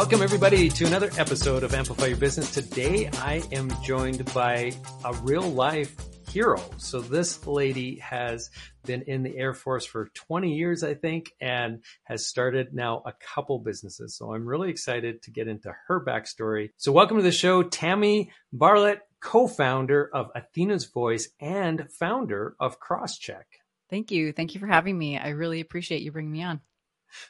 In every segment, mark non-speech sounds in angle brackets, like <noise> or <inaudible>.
Welcome everybody to another episode of Amplify Your Business. Today I am joined by a real life hero. So this lady has been in the Air Force for 20 years, I think, and has started now a couple businesses. So I'm really excited to get into her backstory. So welcome to the show, Tammy Barlette, co-founder of Athena's Voice and founder of Crosscheck. Thank you. Thank you for having me. I really appreciate you bringing me on.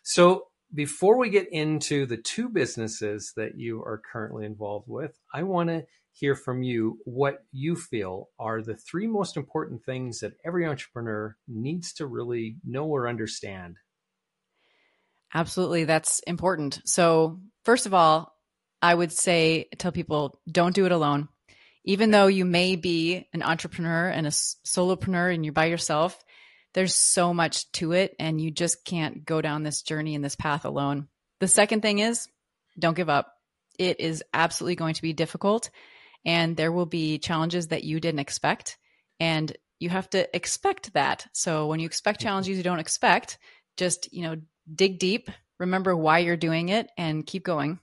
So before we get into the two businesses that you are currently involved with, I want to hear from you what you feel are the three most important things that every entrepreneur needs to really know or understand. Absolutely, that's important. So, first of all, I would say tell people don't do it alone. Even though you may be an entrepreneur and a solopreneur and you're by yourself, there's so much to it and you just can't go down this journey and this path alone. The second thing is don't give up. It is absolutely going to be difficult and there will be challenges that you didn't expect and you have to expect that. So when you expect mm-hmm. challenges you don't expect, just, you know, dig deep, remember why you're doing it and keep going.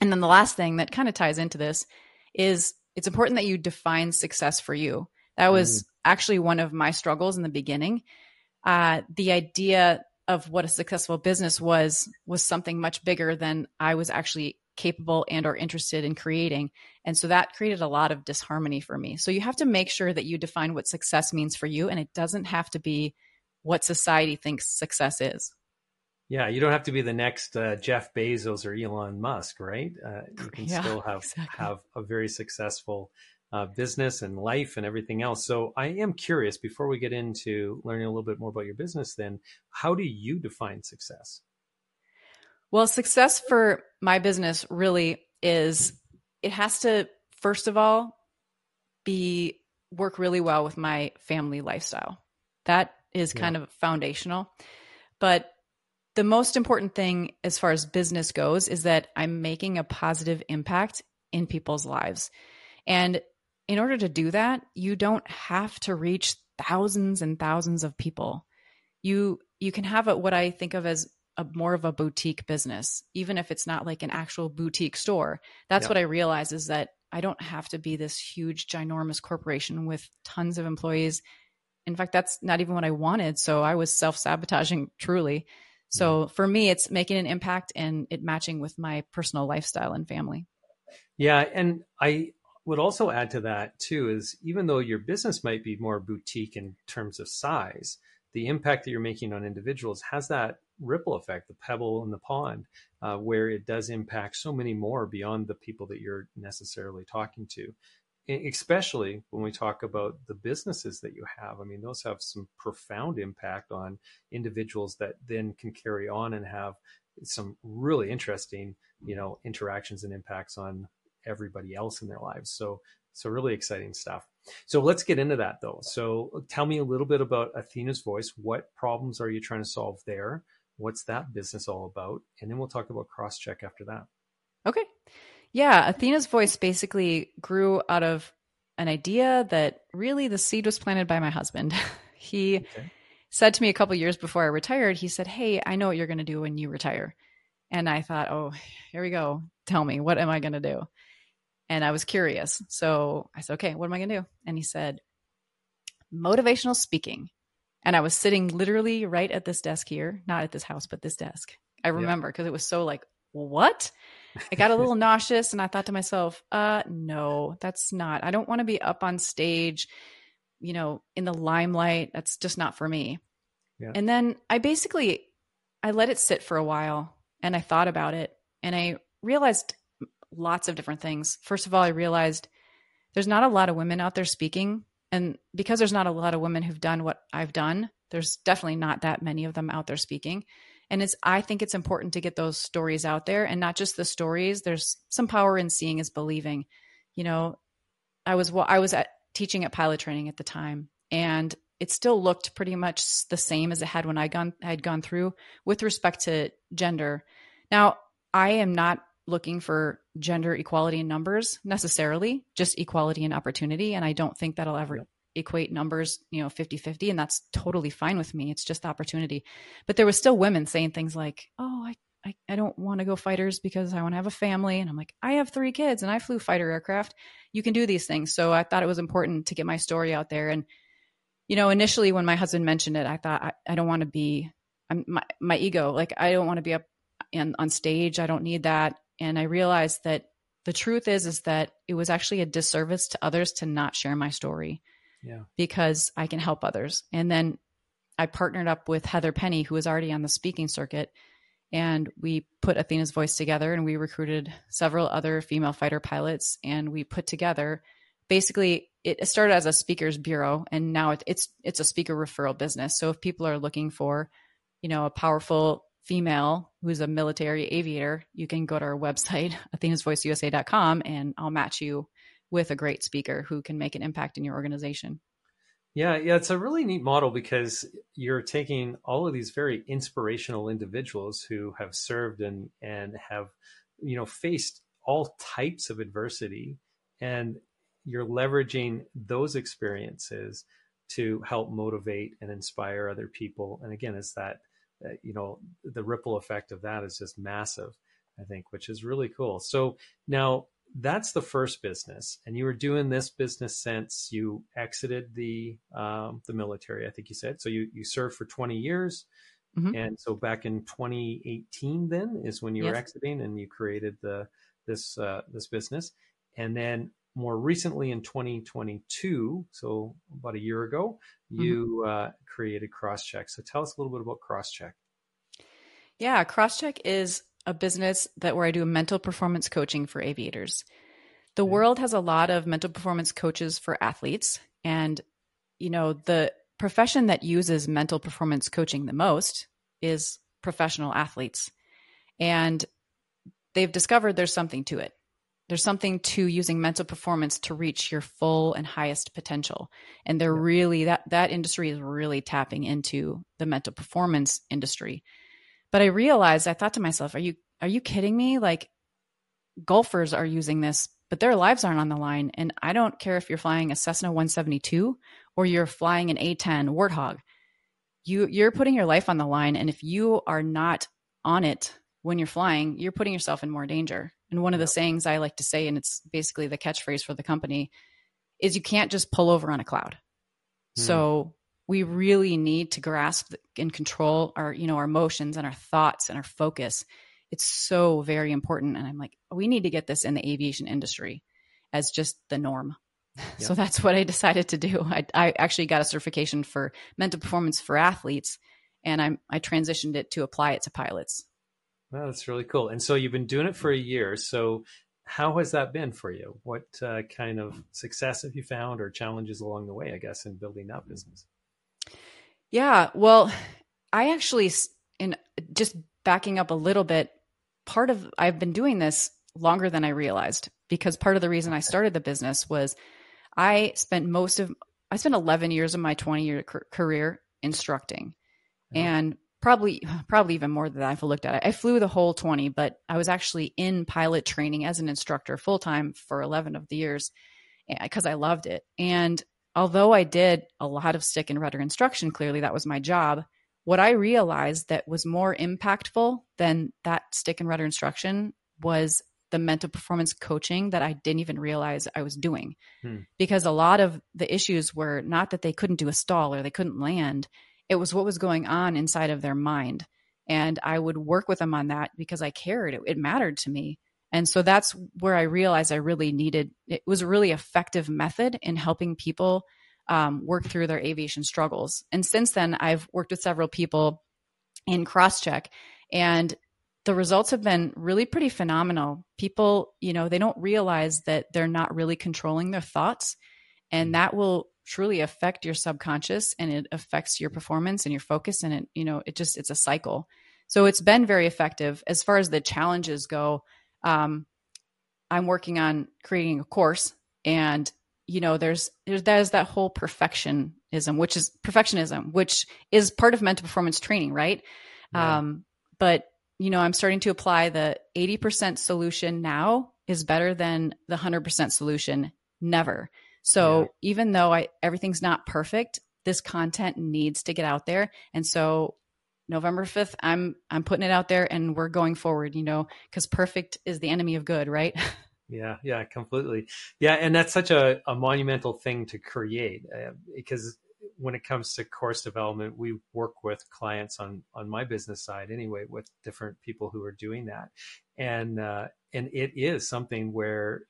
And then the last thing that kind of ties into this is it's important that you define success for you. That was mm. Actually one of my struggles in the beginning. Uh, the idea of what a successful business was was something much bigger than I was actually capable and or interested in creating. And so that created a lot of disharmony for me. So you have to make sure that you define what success means for you and it doesn't have to be what society thinks success is. Yeah, you don't have to be the next uh, Jeff Bezos or Elon Musk, right? Uh, you can <laughs> yeah, still have exactly. have a very successful uh, business and life and everything else. So I am curious before we get into learning a little bit more about your business. Then, how do you define success? Well, success for my business really is it has to first of all be work really well with my family lifestyle. That is kind yeah. of foundational. But the most important thing as far as business goes is that I'm making a positive impact in people's lives. And in order to do that, you don't have to reach thousands and thousands of people. You you can have a, what I think of as a more of a boutique business, even if it's not like an actual boutique store. That's yeah. what I realize is that I don't have to be this huge, ginormous corporation with tons of employees. In fact, that's not even what I wanted. So I was self sabotaging truly. So mm-hmm. for me, it's making an impact and it matching with my personal lifestyle and family. Yeah. And I, would also add to that too is even though your business might be more boutique in terms of size, the impact that you're making on individuals has that ripple effect, the pebble in the pond, uh, where it does impact so many more beyond the people that you're necessarily talking to. Especially when we talk about the businesses that you have. I mean, those have some profound impact on individuals that then can carry on and have some really interesting, you know, interactions and impacts on everybody else in their lives. So, so really exciting stuff. So let's get into that though. So tell me a little bit about Athena's Voice. What problems are you trying to solve there? What's that business all about? And then we'll talk about Crosscheck after that. Okay. Yeah. Athena's Voice basically grew out of an idea that really the seed was planted by my husband. <laughs> he okay. said to me a couple years before I retired, he said, Hey, I know what you're going to do when you retire. And I thought, Oh, here we go. Tell me, what am I going to do? And I was curious. So I said, okay, what am I going to do? And he said, motivational speaking. And I was sitting literally right at this desk here, not at this house, but this desk. I remember because yeah. it was so like, what? I got a little <laughs> nauseous and I thought to myself, uh, no, that's not. I don't want to be up on stage, you know, in the limelight. That's just not for me. Yeah. And then I basically I let it sit for a while and I thought about it and I realized lots of different things. First of all, I realized there's not a lot of women out there speaking. And because there's not a lot of women who've done what I've done, there's definitely not that many of them out there speaking. And it's, I think it's important to get those stories out there and not just the stories. There's some power in seeing is believing. You know, I was, I was at teaching at pilot training at the time and it still looked pretty much the same as it had when I gone, had gone through with respect to gender. Now, I am not looking for gender equality in numbers necessarily, just equality in opportunity. And I don't think that'll ever yep. equate numbers, you know, 50 50. And that's totally fine with me. It's just opportunity. But there was still women saying things like, oh, I, I, I don't want to go fighters because I want to have a family. And I'm like, I have three kids and I flew fighter aircraft. You can do these things. So I thought it was important to get my story out there. And, you know, initially when my husband mentioned it, I thought, I, I don't want to be, I'm, my, my ego, like, I don't want to be up and on stage. I don't need that. And I realized that the truth is, is that it was actually a disservice to others to not share my story. Yeah. Because I can help others. And then I partnered up with Heather Penney, who was already on the speaking circuit, and we put Athena's Voice together and we recruited several other female fighter pilots and we put together basically it started as a speakers bureau and now it's it's a speaker referral business. So if people are looking for, you know, a powerful female who's a military aviator, you can go to our website, <laughs> athenasvoiceusa.com, and I'll match you with a great speaker who can make an impact in your organization. Yeah, yeah, it's a really neat model because you're taking all of these very inspirational individuals who have served and and have, you know, faced all types of adversity, and you're leveraging those experiences to help motivate and inspire other people. And again, it's that, you know, the ripple effect of that is just massive. I think, which is really cool. So now that's the first business, and you were doing this business since you exited the um, the military. I think you said so. You you served for twenty years, mm-hmm. and so back in 2018, then is when you yes. were exiting, and you created the this uh, this business, and then more recently in 2022, so about a year ago, mm-hmm. you mm-hmm. uh, created Crosscheck. So tell us a little bit about Crosscheck. Yeah, Crosscheck is a business that where I do mental performance coaching for aviators. The okay. world has a lot of mental performance coaches for athletes and you know the profession that uses mental performance coaching the most is professional athletes. And they've discovered there's something to it. There's something to using mental performance to reach your full and highest potential. And they're really that that industry is really tapping into the mental performance industry. But I realized, I thought to myself, are you are you kidding me? Like golfers are using this, but their lives aren't on the line. And I don't care if you're flying a Cessna 172 or you're flying an A10 Warthog. You you're putting your life on the line. And if you are not on it when you're flying, you're putting yourself in more danger. And one of the sayings I like to say, and it's basically the catchphrase for the company, is you can't just pull over on a cloud. Mm. So we really need to grasp and control our you know our emotions and our thoughts and our focus it's so very important and i'm like we need to get this in the aviation industry as just the norm <laughs> so that's what i decided to do I, I, actually got a certification for mental performance for athletes and i i transitioned it to apply it to pilots well that's really cool. And so you've been doing it for a year. So how has that been for you? What uh, kind of success have you found or challenges along the way i guess in building that business? Yeah. Well, I actually, in just backing up a little bit, part of I've been doing this longer than I realized because part of the reason I started the business was I spent most of I spent 11 years of my 20 year career instructing. And probably <sighs> probably even more than that if I looked at it. I flew the whole 20, but I was actually in pilot training as an instructor full time for 11 of the years because I loved it. And although I did a lot of stick and rudder instruction, clearly that was my job. What I realized that was more impactful than that stick and rudder instruction was the mental performance coaching that I didn't even realize I was doing. Hmm. Because a lot of the issues were not that they couldn't do a stall or they couldn't land, it was what was going on inside of their mind. And I would work with them on that because I cared. It, it mattered to me. And so that's where I realized I really needed it was a really effective method in helping people um, work through their aviation struggles. And since then, I've worked with several people in Crosscheck, and the results have been really pretty phenomenal. People, you know, they don't realize that they're not really controlling their thoughts, and that will truly affect your subconscious and it affects your performance and your focus and it you know it just it's a cycle so it's been very effective as far as the challenges go um, I'm working on creating a course, and you know, there's there's there's that whole perfectionism, which is perfectionism, which is part of mental performance training, right? Yeah. Um, but you know, I'm starting to apply the 80% solution now is better than the 100% solution never. So yeah. even though I everything's not perfect, this content needs to get out there, and so November 5th, I'm I'm putting it out there and we're going forward, you know, cuz perfect is the enemy of good, right? <laughs> Yeah, yeah, completely. Yeah, and that's such a, a monumental thing to create uh, because when it comes to course development, we work with clients on on my business side anyway with different people who are doing that, and uh, and it is something where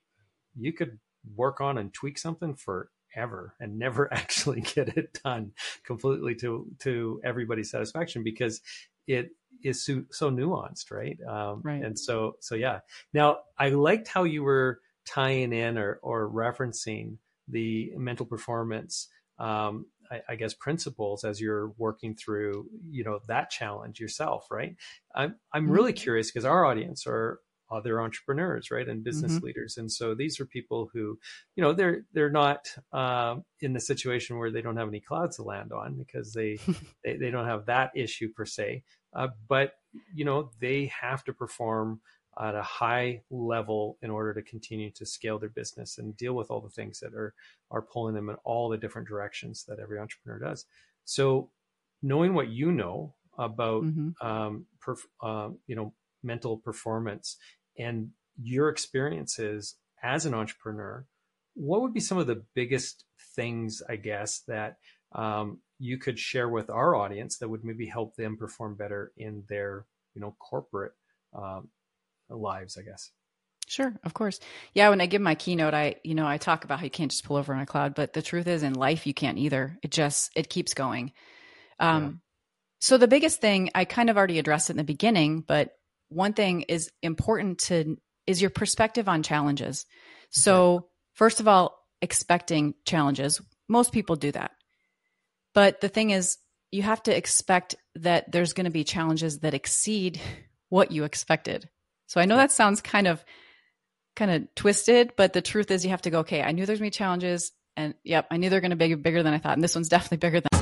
you could work on and tweak something forever and never <laughs> actually get it done completely to to everybody's satisfaction because it is so, so nuanced, right? Um, right. And so, so yeah. Now, I liked how you were tying in or, or referencing the mental performance, um, I, I, guess, principles as you're working through, you know, that challenge yourself, right? I'm, I'm mm-hmm. really curious because our audience are other entrepreneurs, right, and business mm-hmm. leaders, and so these are people who, you know, they're they're not uh, in the situation where they don't have any clouds to land on because they <laughs> they, they don't have that issue per se, uh, but you know they have to perform at a high level in order to continue to scale their business and deal with all the things that are are pulling them in all the different directions that every entrepreneur does. So, knowing what you know about mm-hmm. um, perf- uh, you know mental performance and your experiences as an entrepreneur, what would be some of the biggest things, I guess, that um, you could share with our audience that would maybe help them perform better in their, you know, corporate um, lives, I guess? Sure, of course. Yeah, when I give my keynote, I, you know, I talk about how you can't just pull over on a cloud, but the truth is in life you can't either. It just it keeps going. Um yeah. so the biggest thing I kind of already addressed it in the beginning, but one thing is important to is your perspective on challenges. So, first of all, expecting challenges. Most people do that. But the thing is, you have to expect that there's going to be challenges that exceed what you expected. So I know that sounds kind of kind of twisted, but the truth is you have to go, okay, I knew there's going to be challenges and yep, I knew they're going to be bigger than I thought. And this one's definitely bigger than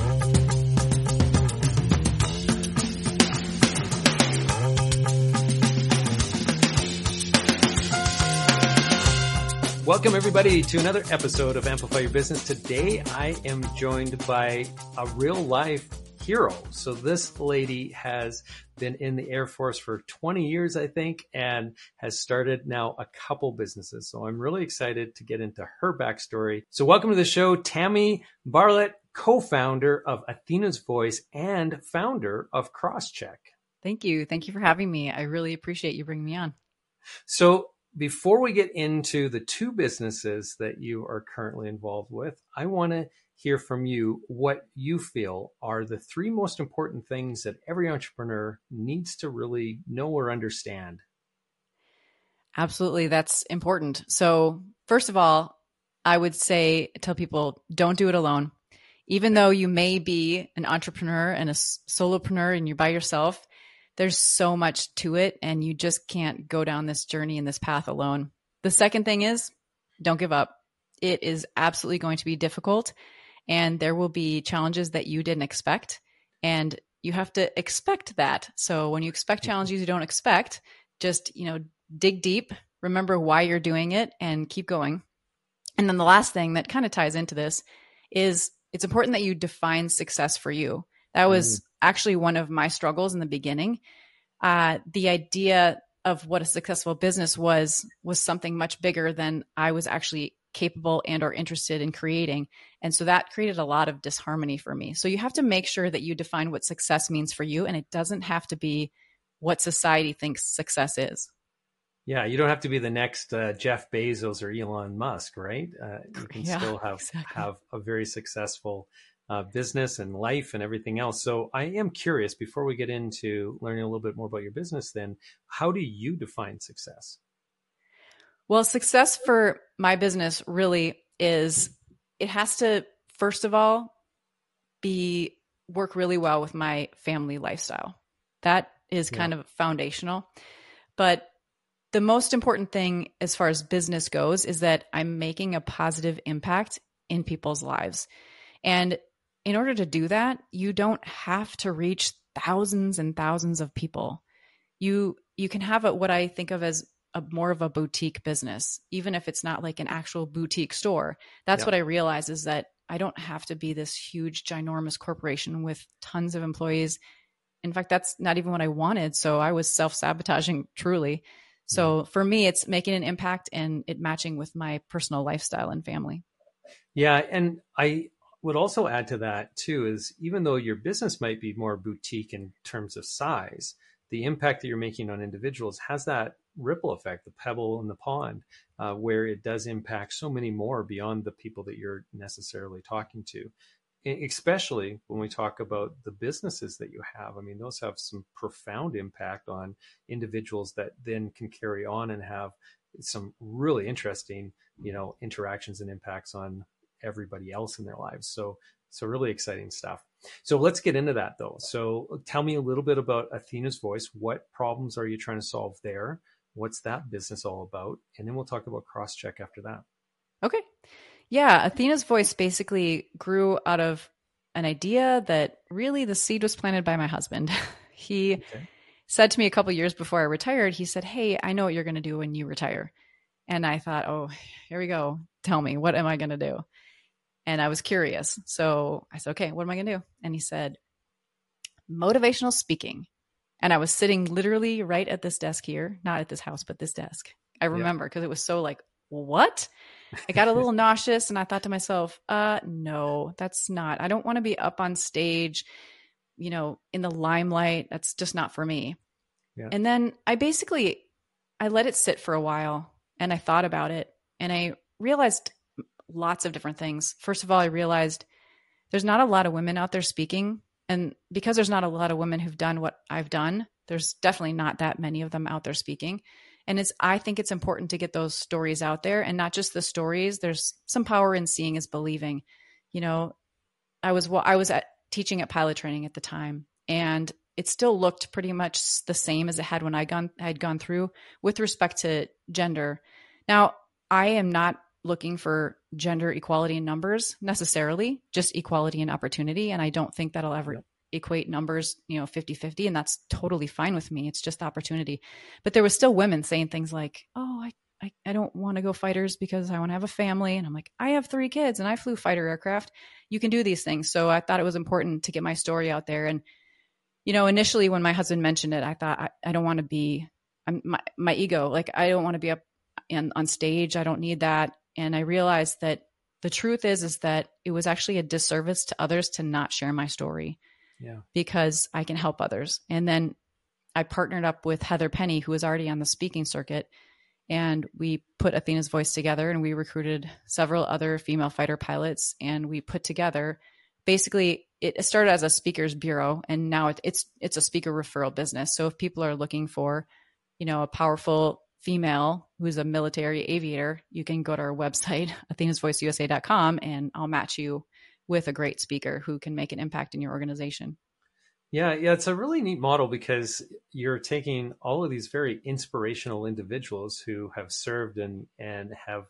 Welcome, everybody, to another episode of Amplify Your Business. Today, I am joined by a real life hero. So, this lady has been in the Air Force for 20 years, I think, and has started now a couple businesses. So, I'm really excited to get into her backstory. So, welcome to the show, Tammy Barlette, co founder of Athena's Voice and founder of Crosscheck. Thank you. Thank you for having me. I really appreciate you bringing me on. So, before we get into the two businesses that you are currently involved with, I want to hear from you what you feel are the three most important things that every entrepreneur needs to really know or understand. Absolutely, that's important. So, first of all, I would say tell people don't do it alone. Even though you may be an entrepreneur and a solopreneur and you're by yourself, there's so much to it and you just can't go down this journey and this path alone. The second thing is don't give up. It is absolutely going to be difficult and there will be challenges that you didn't expect and you have to expect that. So when you expect mm-hmm. challenges you don't expect, just, you know, dig deep, remember why you're doing it and keep going. And then the last thing that kind of ties into this is it's important that you define success for you. That was mm. Actually one of my struggles in the beginning. Uh, the idea of what a successful business was was something much bigger than I was actually capable and or interested in creating and so that created a lot of disharmony for me so you have to make sure that you define what success means for you and it doesn't have to be what society thinks success is yeah you don't have to be the next uh, jeff bezos or elon musk right uh, you can yeah, still have <laughs> exactly. have a very successful uh, business and life and everything else. So I am curious before we get into learning a little bit more about your business, then how do you define success? Well, success for my business really is it has to, first of all, be work really well with my family lifestyle. That is kind yeah. of foundational. But the most important thing as far as business goes is that I'm making a positive impact in people's lives. And in order to do that, you don't have to reach thousands and thousands of people. You you can have a, what I think of as a more of a boutique business, even if it's not like an actual boutique store. That's yeah. what I realize is that I don't have to be this huge, ginormous corporation with tons of employees. In fact, that's not even what I wanted. So I was self sabotaging truly. So mm-hmm. for me, it's making an impact and it matching with my personal lifestyle and family. Yeah. And I would also add to that too is even though your business might be more boutique in terms of size, the impact that you're making on individuals has that ripple effect, the pebble in the pond, uh, where it does impact so many more beyond the people that you're necessarily talking to. Especially when we talk about the businesses that you have. I mean, those have some profound impact on individuals that then can carry on and have some really interesting, you know, interactions and impacts on everybody else in their lives. So, so really exciting stuff. So let's get into that though. So tell me a little bit about Athena's Voice. What problems are you trying to solve there? What's that business all about? And then we'll talk about cross check after that. Okay. Yeah. Athena's Voice basically grew out of an idea that really the seed was planted by my husband. <laughs> he okay. said to me a couple years before I retired, he said, Hey, I know what you're going to do when you retire. And I thought, Oh, here we go. Tell me, what am I going to do? And I was curious. So I said, okay, what am I going to do? And he said, motivational speaking. And I was sitting literally right at this desk here, not at this house, but this desk. I remember because yeah. it was so like, what? I got a little <laughs> nauseous and I thought to myself, uh, no, that's not. I don't want to be up on stage, you know, in the limelight. That's just not for me. Yeah. And then I basically I let it sit for a while and I thought about it and I realized lots of different things. First of all, I realized there's not a lot of women out there speaking. And because there's not a lot of women who've done what I've done, there's definitely not that many of them out there speaking. And it's, I think it's important to get those stories out there and not just the stories. There's some power in seeing is believing. You know, I was, I was at teaching at pilot training at the time and it still looked pretty much the same as it had when I gone, had gone through with respect to gender. Now, I am not looking for gender equality in numbers necessarily, just equality in opportunity. And I don't think that'll ever yeah. equate numbers, you know, 50 50. And that's totally fine with me. It's just opportunity. But there was still women saying things like, oh, I, I, I don't want to go fighters because I want to have a family. And I'm like, I have three kids and I flew fighter aircraft. You can do these things. So I thought it was important to get my story out there. And, you know, initially when my husband mentioned it, I thought, I, I don't want to be, I'm, my, my ego, like, I don't want to be up and on stage. I don't need that and I realized that the truth is is that it was actually a disservice to others to not share my story. Yeah. Because I can help others. And then I partnered up with Heather Penney who was already on the speaking circuit and we put Athena's voice together and we recruited several other female fighter pilots and we put together basically it started as a speakers bureau and now it's it's a speaker referral business. So if people are looking for, you know, a powerful female who's a military aviator, you can go to our website, <laughs> athenasvoiceusa.com, and I'll match you with a great speaker who can make an impact in your organization. Yeah, yeah, it's a really neat model because you're taking all of these very inspirational individuals who have served and and have,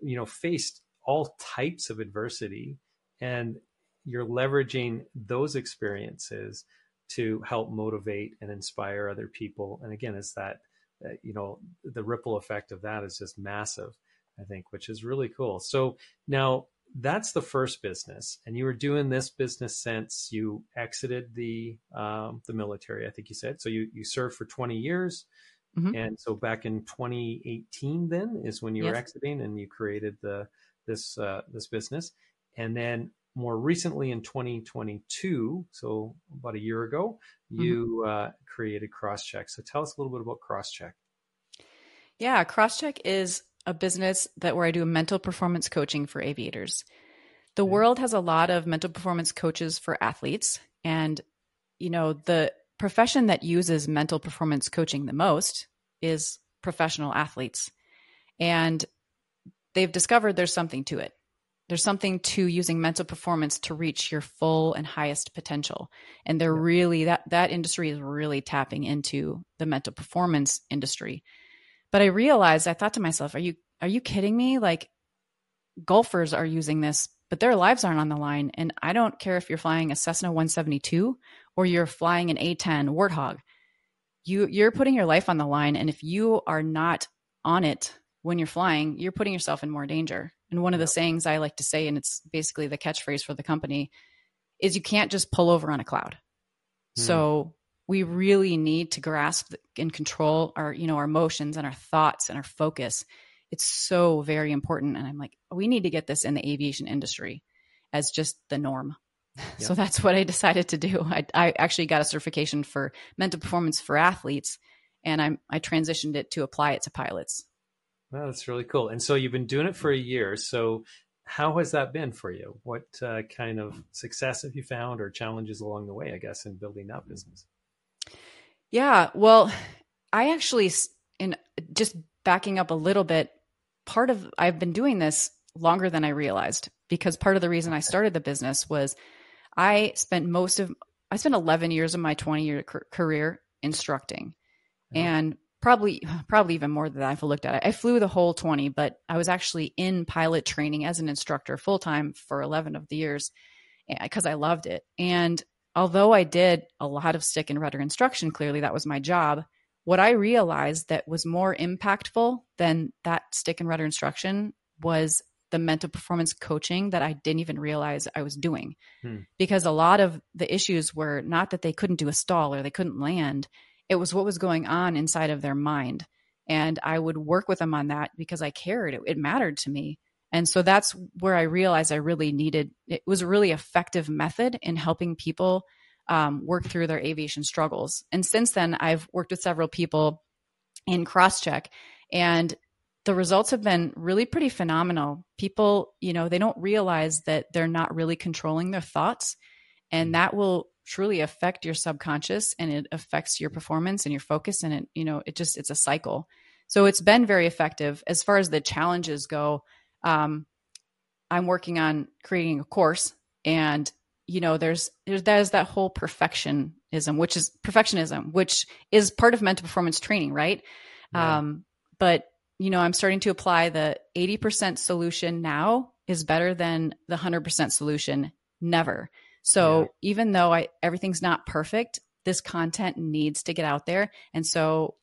you know, faced all types of adversity and you're leveraging those experiences to help motivate and inspire other people. And again, it's that you know, the ripple effect of that is just massive, I think, which is really cool. So now that's the first business, and you were doing this business since you exited the um, the military. I think you said so. You you served for twenty years, mm-hmm. and so back in 2018, then is when you yes. were exiting, and you created the this uh, this business, and then more recently in 2022, so about a year ago, mm-hmm. you mm-hmm. uh, created Crosscheck. So tell us a little bit about Crosscheck. Yeah, Crosscheck is a business that where I do mental performance coaching for aviators. The okay. world has a lot of mental performance coaches for athletes, and you know the profession that uses mental performance coaching the most is professional athletes, and they've discovered there's something to it there's something to using mental performance to reach your full and highest potential. And they're really that that industry is really tapping into the mental performance industry. But i realized i thought to myself are you are you kidding me? Like golfers are using this but their lives aren't on the line. And i don't care if you're flying a cessna 172 or you're flying an a10 warthog. You you're putting your life on the line. And if you are not on it when you're flying you're putting yourself in more danger and one of the sayings I like to say, and it's basically the catchphrase for the company, is you can't just pull over on a cloud. Mm. So we really need to grasp and control our, you know, our emotions and our thoughts and our focus. It's so very important. And I'm like, we need to get this in the aviation industry as just the norm. <laughs> So that's what I decided to do. I, I actually got a certification for mental performance for athletes, and I'm I transitioned it to apply it to pilots. Wow, that's really cool. And so you've been doing it for a year. So how has that been for you? What uh, kind of success have you found, or challenges along the way? I guess in building that business. Yeah, well, I actually, in just backing up a little bit, part of I've been doing this longer than I realized because part of the reason I started the business was I spent most of I spent 11 years of my 20 year career instructing and probably <sighs> probably even more than that if I looked at it. I flew the whole 20, but I was actually in pilot training as an instructor full time for 11 of the years because I loved it. And although I did a lot of stick and rudder instruction, clearly that was my job. What I realized that was more impactful than that stick and rudder instruction was the mental performance coaching that I didn't even realize I was doing. Hmm. Because a lot of the issues were not that they couldn't do a stall or they couldn't land, it was what was going on inside of their mind. And I would work with them on that because I cared. It, it mattered to me. And so that's where I realized I really needed it was a really effective method in helping people um, work through their aviation struggles. And since then, I've worked with several people in Crosscheck, and the results have been really pretty phenomenal. People, you know, they don't realize that they're not really controlling their thoughts, and that will truly affect your subconscious and it affects your performance and your focus and it you know it just it's a cycle so it's been very effective as far as the challenges go um, i'm working on creating a course and you know there's there's there's that whole perfectionism which is perfectionism which is part of mental performance training right yeah. um, but you know, I'm starting to apply the 80% solution now is better than the 100% solution never. So yeah. even though I everything's not perfect, this content needs to get out there. And so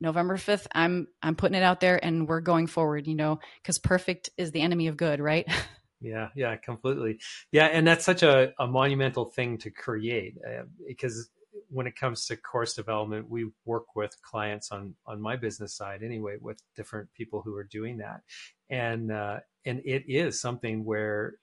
November 5th, I'm I'm putting it out there and we're going forward, you know, cuz perfect is the enemy of good, right? <laughs> Yeah, yeah, completely. Yeah, and that's such a, a monumental thing to create uh, because when it comes to course development, we work with clients on on my business side anyway, with different people who are doing that, and uh, and it is something where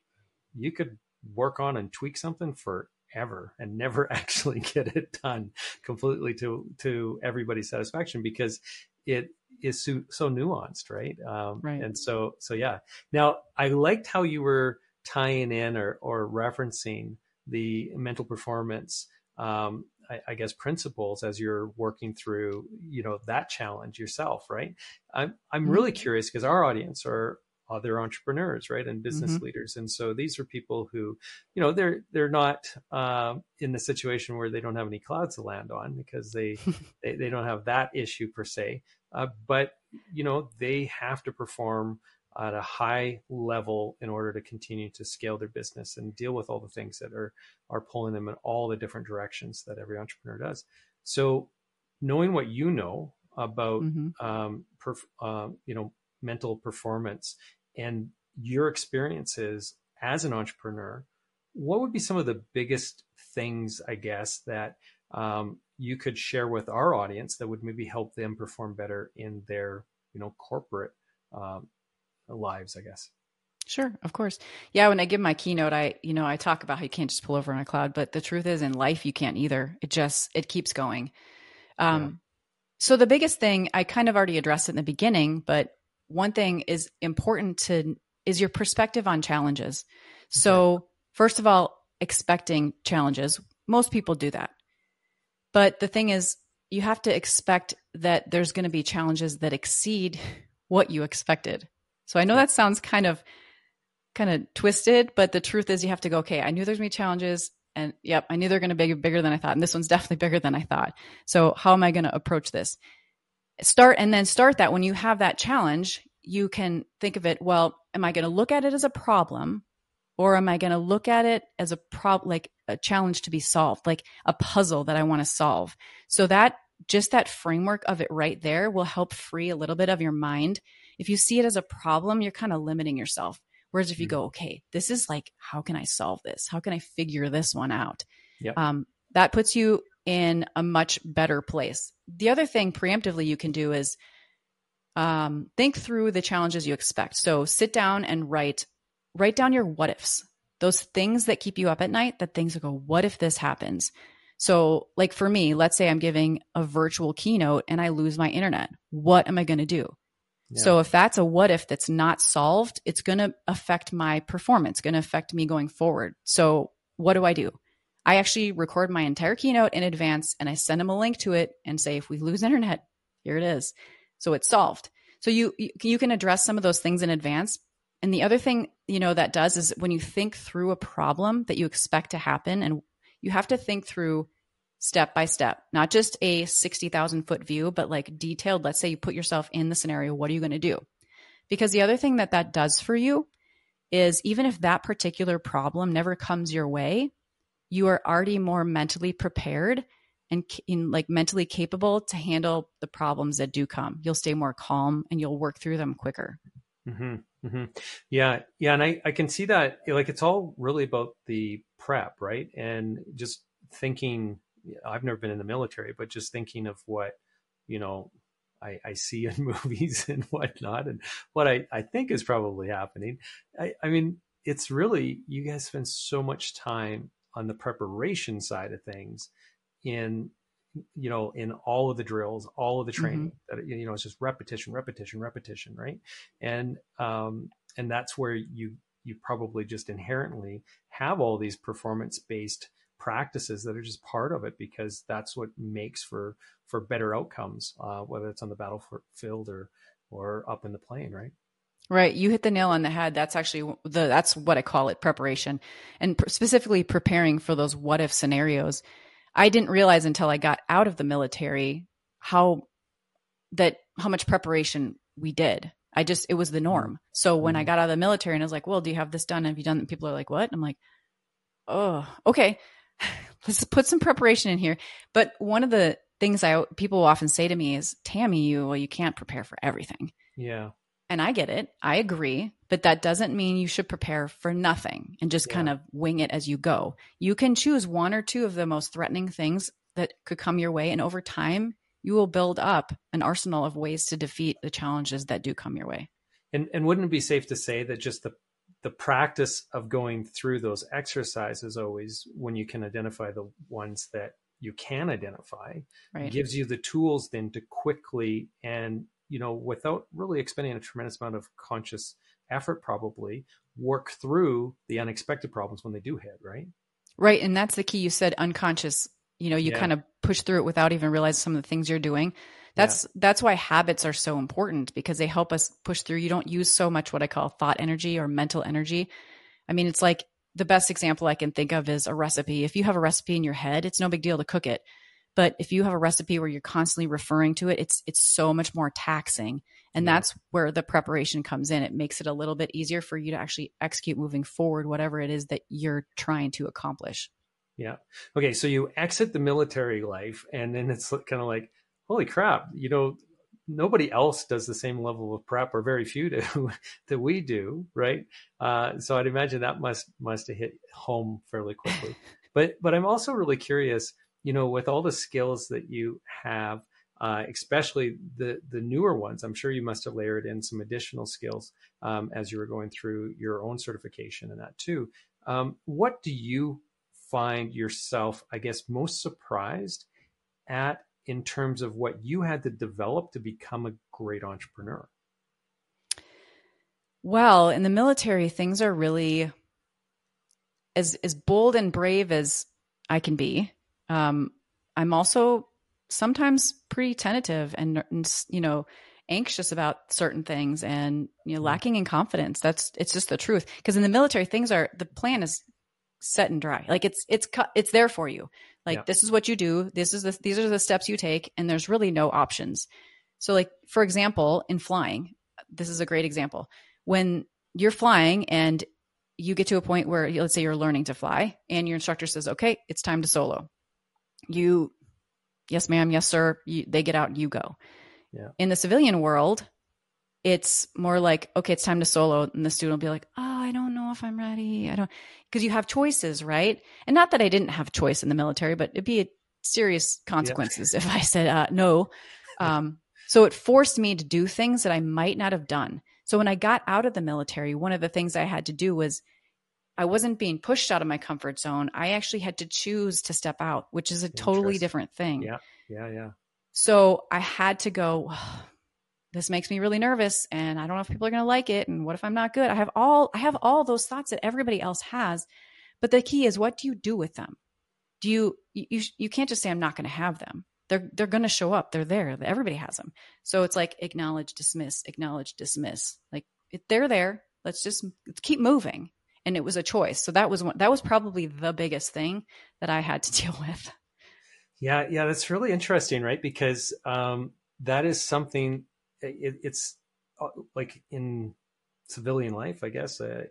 you could work on and tweak something forever and never <laughs> actually get it done completely to to everybody's satisfaction because it is so, so nuanced, right? Um, right. And so so yeah. Now I liked how you were tying in or or referencing the mental performance um, I, I, guess principles as you're working through you know that challenge yourself right i'm i'm mm-hmm. really curious because our audience are other entrepreneurs right and business mm-hmm. leaders and so these are people who you know they're they're not uh, in the situation where they don't have any clouds to land on because they <laughs> they, they, don't have that issue per se uh, but you know they have to perform at a high level in order to continue to scale their business and deal with all the things that are are pulling them in all the different directions that every entrepreneur does. So, knowing what you know about mm-hmm. um, perf- uh, you know mental performance and your experiences as an entrepreneur, what would be some of the biggest things, I guess, that um, you could share with our audience that would maybe help them perform better in their you know corporate um, lives, I guess. Sure, of course. Yeah, when I give my keynote, I you know I talk about how you can't just pull over on a cloud, but the truth is, in life, you can't either. It just it keeps going. Um, yeah. So the biggest thing I kind of already addressed it in the beginning, but one thing is important to is your perspective on challenges. So first of all, expecting challenges. Most people do that, but the thing is, you have to expect that there's going to be challenges that exceed what you expected. So I know that sounds kind of kind of twisted, but the truth is you have to go, okay, I knew there's gonna be challenges and yep, I knew they're gonna be bigger than I thought. And this one's <laughs> definitely bigger than I thought. So how am I gonna approach this? Start and then start that when you have that challenge, you can think of it, well, am I gonna look at it as a problem? Or am I going to look at it as a prob like a challenge to be solved, like a puzzle that I want to solve? So that just that framework of it right there will help free a little bit of your mind if you see it as a problem, you're kind of limiting yourself. Whereas if you mm-hmm. go, okay, this is like, how can I solve this? How can I figure this one out? Yep. Um, that puts you in a much better place. The other thing preemptively you can do is um, think through the challenges you expect. So sit down and write write down your what ifs. Those things that keep you up at night, that things that go, what if this happens? So, like for me, let's say I'm giving a virtual keynote and I lose my internet. What am I going to do? Yeah. So, if that's a what if that's not solved, it's going to affect my performance, going to affect me going forward. So, what do I do? I actually record my entire keynote in advance and I send them a link to it and say, if we lose internet, here it is. So it's solved. So you you can address some of those things in advance. And the other thing, you know, that does is when you think through a problem that you expect to happen and you have to think through step by step, not just a 60,000 foot view, but like detailed. Let's say you put yourself in the scenario. What are you going to do? Because the other thing that that does for you is even if that particular problem never comes your way, you are already more mentally prepared and in like mentally capable to handle the problems that do come. You'll stay more calm and you'll work through them quicker. Mm-hmm, mm-hmm. Yeah, yeah, and I I can see that like it's all really about the prep, right? And just thinking. I've never been in the military, but just thinking of what you know I, I, see in <laughs> movies and whatnot, and what I, I think is probably happening. I, I mean, it's really you guys spend so much time on the preparation side of things in you know in all of the drills all of the mm-hmm. training mm-hmm. that you know it's just repetition repetition repetition right and um and that's where you you probably just inherently have all these performance based practices that are just part of it because that's what makes for for better outcomes uh, whether it's on the battlefield or or up in the plane right Right, you hit the nail on the head. That's actually the that's what I call it preparation, and pr- specifically preparing for those what if scenarios. I didn't realize until I got out of the military how that how much preparation we did. I just it was the norm. So when I mm-hmm. got out of the military and I was like, "Well, do you have this done? Have you done?" People are like, "What?" I'm like, "Oh, okay. <laughs> Let's put some preparation in here." But one of the things I people often say to me is, "Tammy, you well, you can't prepare for everything." Yeah. And I get it. I agree. But that doesn't mean you should prepare for nothing and just yeah. kind of wing it as you go. You can choose one or two of the most threatening things that could come your way. And over time, you will build up an arsenal of ways to defeat the challenges that do come your way. And, and wouldn't it be safe to say that just the the practice of going through those exercises always when you can identify the ones that you can identify right. gives you the tools then to quickly and you know, without really expending a tremendous amount of conscious effort, probably work through the unexpected problems when they do hit, right? Right. And that's the key. You said unconscious, you know, you yeah. kind of push through it without even realizing some of the things you're doing. That's yeah. that's why habits are so important because they help us push through. You don't use so much what I call thought energy or mental energy. I mean, it's like the best example I can think of is a recipe. If you have a recipe in your head, it's no big deal to cook it. But if you have a recipe where you're constantly referring to it, it's it's so much more taxing. And yeah. that's where the preparation comes in. It makes it a little bit easier for you to actually execute moving forward whatever it is that you're trying to accomplish. Yeah. Okay, so you exit the military life and then it's kind of like holy crap, you know, nobody else does the same level of prep or very few do <laughs> that we do right uh, so i'd imagine that must must have hit home fairly quickly <laughs> but but i'm also really curious you know, with all the skills that you have, uh, especially the the newer ones, I'm sure you must have layered in some additional skills um, as you were going through your own certification and that too. Um, what do you find yourself, I guess, most surprised at in terms of what you had to develop to become a great entrepreneur? Well, in the military, things are really as as bold and brave as I can be um, I'm also sometimes pretty tentative and, and you know anxious about certain things and you know mm-hmm. lacking in confidence. That's it's just the truth. Because in the military things are the plan is set and dry. Like it's it's it's there for you. Like yeah. this is what you do. This is the these are the steps you take and there's really no options. So like for example in flying this is a great example. When you're flying and you get to a point where let's say you're learning to fly and your instructor says okay it's time to solo you yes ma'am yes sir you, they get out you go yeah. in the civilian world it's more like okay it's time to solo and the student will be like oh i don't know if i'm ready i don't because you have choices right and not that i didn't have choice in the military but it'd be serious consequences yeah. if I said uh, no. Um, so it forced me to do things that I might not have done. So when I got out of the military, one of the things I had to do was I wasn't being pushed out of my comfort zone. I actually had to choose to step out, which is a totally different thing. Yeah. Yeah. Yeah. So I had to go, oh, this makes me really nervous and I don't know if people are going to like it. And what if I'm not good? I have all, I have all those thoughts that everybody else has. But the key is what do you do with them? Do you, you, you can't just say, I'm not going to have them. They're, they're going to show up. They're there. Everybody has them. So it's like acknowledge, dismiss, acknowledge, dismiss. Like they're there. Let's just keep moving. And it was a choice. So that was one, that was probably the biggest thing that I had to <laughs> deal with. Yeah. Yeah. That's really interesting, right? Because, um, that is something it, it's uh, like in civilian life, I guess. Uh,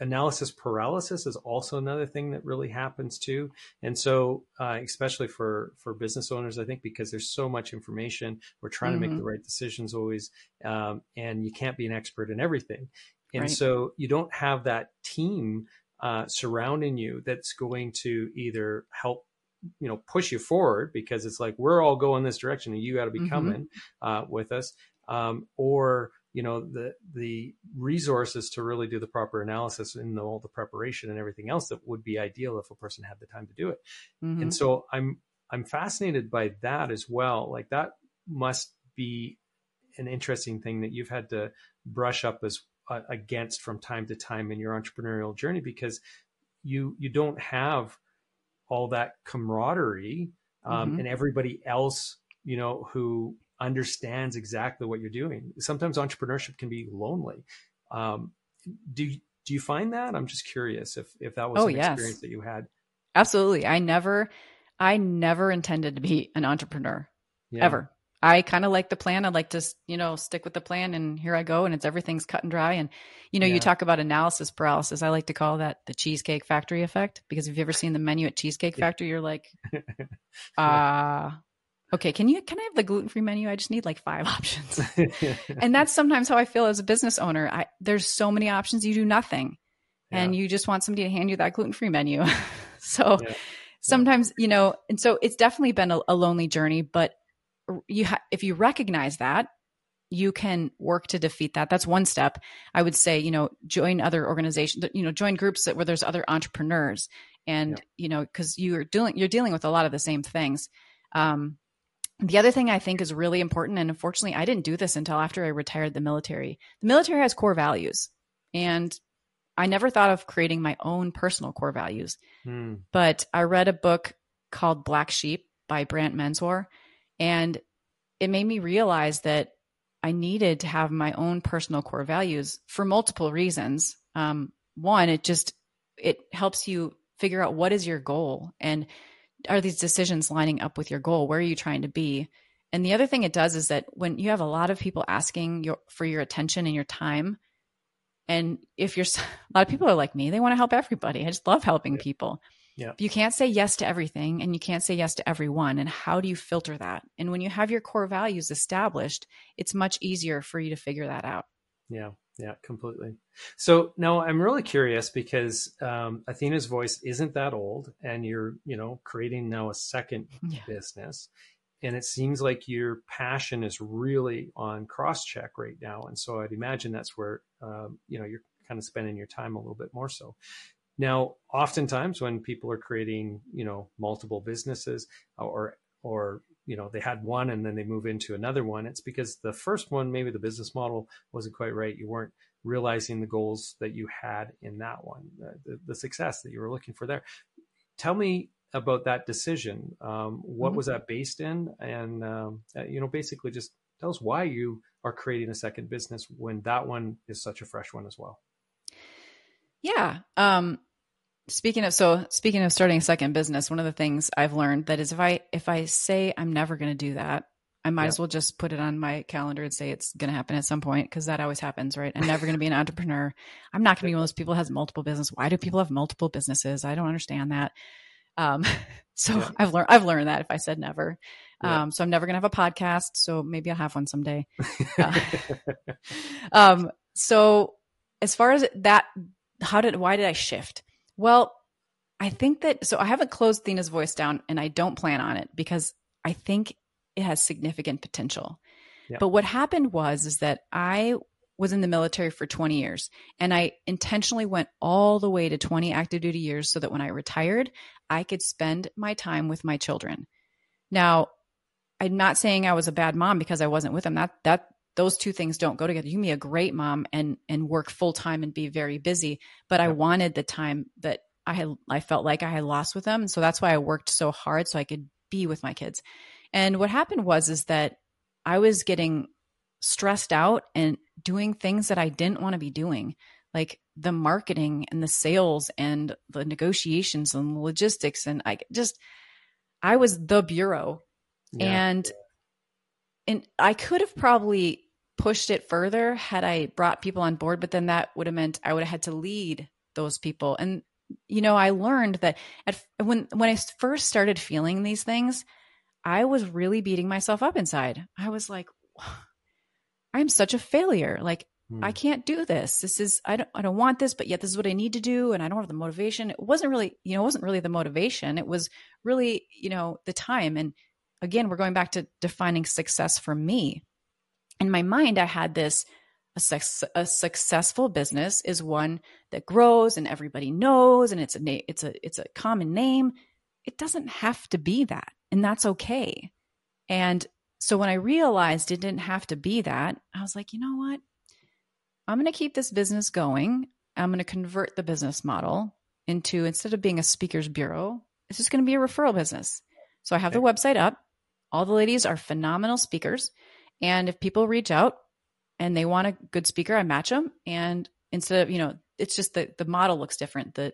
analysis paralysis is also another thing that really happens too and so uh, especially for for business owners i think because there's so much information we're trying mm-hmm. to make the mm-hmm. right decisions always um, and you can't be an expert in everything and right. so you don't have that team uh, surrounding you that's going to either help you know push you forward because it's like we're all going this direction and you got to be mm-hmm. coming uh, with us um, or you know the the resources to really do the proper analysis and all the preparation and everything else that would be ideal if a person had the time to do it mm-hmm. and so i'm i'm fascinated by that as well like that must be an interesting thing that you've had to brush up as uh, against from time to time in your entrepreneurial journey because you you don't have all that camaraderie um, mm-hmm. and everybody else you know who understands exactly what you're doing. Sometimes entrepreneurship can be lonely. Um, do do you find that? I'm just curious if if that was oh, an yes. experience that you had. Absolutely. I never I never intended to be an entrepreneur yeah. ever. I kind of like the plan. I like to, you know, stick with the plan and here I go and it's everything's cut and dry. And, you know, yeah. you talk about analysis paralysis. I like to call that the cheesecake factory effect because if you've ever seen the menu at Cheesecake Factory, you're like, <laughs> uh, okay, can you can I have the gluten free menu? I just need like five <laughs> options. <laughs> and that's sometimes how I feel as a business owner. I, there's so many options, you do nothing, yeah. and you just want somebody to hand you that gluten free menu. so yeah. sometimes you know, and so it's definitely been a, a lonely journey. But you ha- if you recognize that. You can work to defeat that. That's one step. I would say, you know, join other organizations, you know, join groups that where there's other entrepreneurs and, yeah. you know, because you're dealing, you're dealing with a lot of the same things. Um, the other thing I think is really important, and unfortunately, I didn't do this until after I retired the military. The military has core values, and I never thought of creating my own personal core values. Hmm. But I read a book called Black Sheep by Brant Menswar, and it made me realize that I needed to have my own personal core values for multiple reasons. Um, one, it just it helps you figure out what is your goal and are these decisions lining up with your goal? Where are you trying to be? And the other thing it does is that when you have a lot of people asking your, for your attention and your time, and if you're <laughs> a lot of people are like me, they want to help everybody. I just love helping people. Yeah. You can't say yes to everything and you can't say yes to everyone. And how do you filter that? And when you have your core values established, it's much easier for you to figure that out. Yeah. Yeah, completely. So now I'm really curious because um, Athena's voice isn't that old, and you're you know creating now a second yeah. business, and it seems like your passion is really on cross check right now, and so I'd imagine that's where um, you know you're kind of spending your time a little bit more so. Now, oftentimes when people are creating you know multiple businesses or or you know they had one and then they move into another one it's because the first one maybe the business model wasn't quite right. You weren't realizing the goals that you had in that one the, the success that you were looking for there. Tell me about that decision. Um, what mm-hmm. was that based in? And um, uh, you know basically just tell us why you are creating a second business when that one is such a fresh one as well. Yeah um, speaking of so speaking of starting a second business one of the things i've learned that is if i if i say i'm never going to do that i might yeah. as well just put it on my calendar and say it's going to happen at some point because that always happens right? I'm never going to be an entrepreneur. I'm not going to be one of those people who has multiple business. Why do people have multiple businesses? I don't understand that. Um, <laughs> so yeah. i've learned i've learned that if i said never. Yeah. um, so i'm never going to have a podcast so maybe i'll have one someday. <laughs> Uh, <laughs> um, so as far as that how did why did i shift well, I think that so I haven't closed Athena's voice down and I don't plan on it because I think it has significant potential. Yeah. But what happened was is that I was in the military for 20 years and I intentionally went all the way to 20 active duty years so that when I retired, I could spend my time with my children. Now, I'm not saying I was a bad mom because I wasn't with them. That that those two things don't go together. You can be a great mom and and work full time and be very busy, but I wanted the time that I had I felt like I had lost with them, and so that's why I worked so hard so I could be with my kids. And what happened was is that I was getting stressed out and doing things that I didn't want to be doing, like the marketing and the sales and the negotiations and the logistics and I just I was the bureau. Yeah. And and I could have probably pushed it further had I brought people on board, but then that would have meant I would have had to lead those people. And you know, I learned that at when when I first started feeling these things, I was really beating myself up inside. I was like, I'm such a failure. Like I hmm. can't do this. This is I don't I don't want this, but yet this is what I need to do and I don't have the motivation. It wasn't really, you know, it wasn't really the motivation. It was really, you know, the time and again, we're going back to defining success for me. In my mind, I had this a, sex, a successful business is one that grows and everybody knows and it's a na- it's a it's a common name. It doesn't have to be that, and that's okay. And so when I realized it didn't have to be that, I was like, you know what? I'm going to keep this business going. I'm going to convert the business model into instead of being a speakers bureau, it's just going to be a referral business. So I have okay. the website up. All the ladies are phenomenal speakers. And if people reach out and they want a good speaker, I match them. And instead of, you know, it's just that the model looks different. The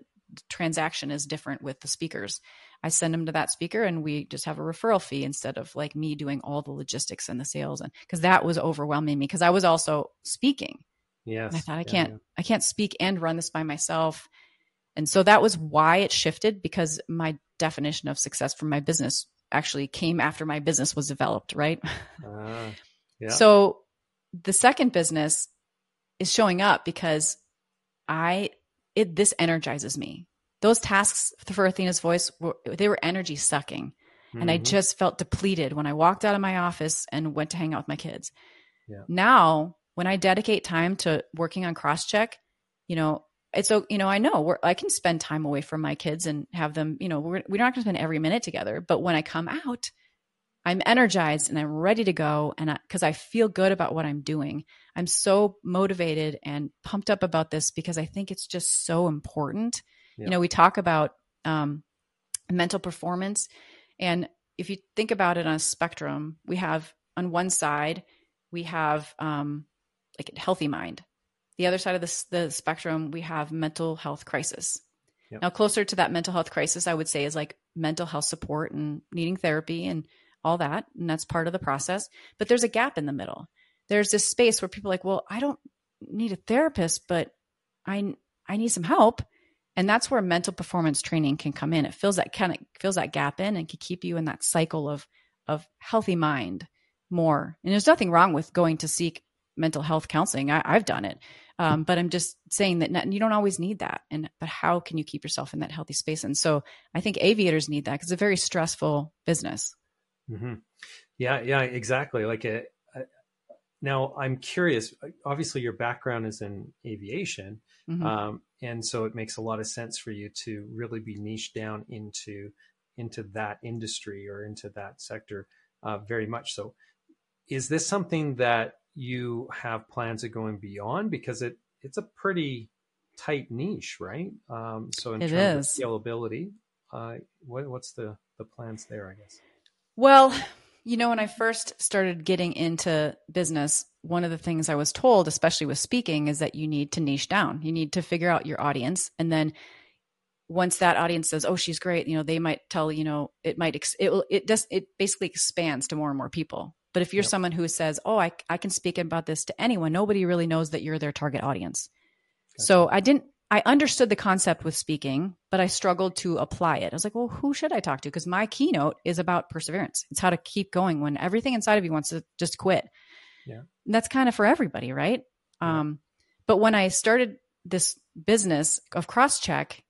transaction is different with the speakers. I send them to that speaker and we just have a referral fee instead of like me doing all the logistics and the sales. And because that was overwhelming me because I was also speaking. Yes. And I thought I can't, yeah. I can't speak and run this by myself. And so that was why it shifted because my definition of success for my business actually came after my business was developed, right? Uh, yeah. So the second business is showing up because I it this energizes me. Those tasks for Athena's voice were they were energy sucking. Mm-hmm. And I mm-hmm. just felt depleted when I walked out of my office and went to hang out with my kids. Yeah. Now, when I dedicate time to working on cross check, you know, it's so you know I know I can spend time away from my kids and have them you know we're we're not going to spend every minute together but when I come out I'm energized and I'm ready to go. And because I, I, feel good about what I'm doing, I'm so motivated and pumped up about this because I think it's just so important. Yeah. You know, we talk about um, mental performance. And if you think about it on a spectrum, we have on one side, we have um, like a healthy mind. The other side of the, the spectrum, we have mental health crisis. Yep. Now, closer to that mental health crisis, I would say is like mental health support and needing therapy and all that. And that's part of the process. But there's a gap in the middle. There's this space where people are like, well, I don't need a therapist, but I, I need some help. And that's where mental performance training can come in. It fills that kind of fills that gap in and can keep you in that cycle of, of healthy mind more. And there's nothing wrong with going to seek mental health counseling. I, have done it. Um, but I'm just saying that not, you don't always need that. And but how can you keep yourself in that healthy space? And so I think aviators need that because it's a very stressful business. Mm-hmm. Yeah, yeah, exactly. Like a, a, now, I'm curious. Obviously, your background is in aviation, mm-hmm. um, and so it makes a lot of sense for you to really be niched down into into that industry or into that sector. Uh, very much so. Is this something that you have plans of going beyond? Because it it's a pretty tight niche, right? Um, so in it terms is. of scalability, uh, what, what's the the plans there? I guess. Well, you know, when I first started getting into business, one of the things I was told, especially with speaking, is that you need to niche down. You need to figure out your audience. And then once that audience says, "Oh, she's great," you know, they might tell, you know, it might ex- it will it does it basically expands to more and more people. But if you're yep. someone who says, "Oh, I I can speak about this to anyone," nobody really knows that you're their target audience. Gotcha. So I didn't I understood the concept with speaking, but I struggled to apply it. I was like, well, who should I talk to? Because my keynote is about perseverance. It's how to keep going when everything inside of you wants to just quit. Yeah. And that's kind of for everybody, right? Yeah. Um, but when I started this business of cross check, I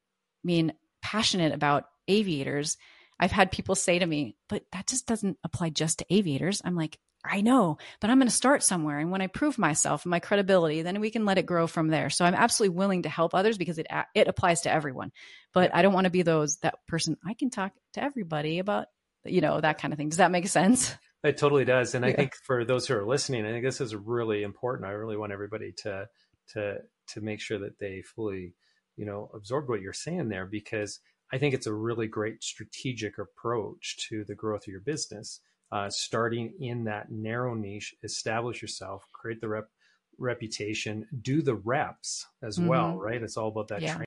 mean, passionate about aviators, I've had people say to me, but that just doesn't apply just to aviators. I'm like, I know, but I'm going to start somewhere. And when I prove myself and my credibility, then we can let it grow from there. So I'm absolutely willing to help others because it it applies to everyone. But I don't want to be those that person. I can talk to everybody about you know that kind of thing. Does that make sense? It totally does. And yeah. I think for those who are listening, I think this is really important. I really want everybody to to to make sure that they fully you know absorb what you're saying there because I think it's a really great strategic approach to the growth of your business uh, starting in that narrow niche, establish yourself, create the rep, reputation, do the reps as mm-hmm. well, right? It's all about that yeah.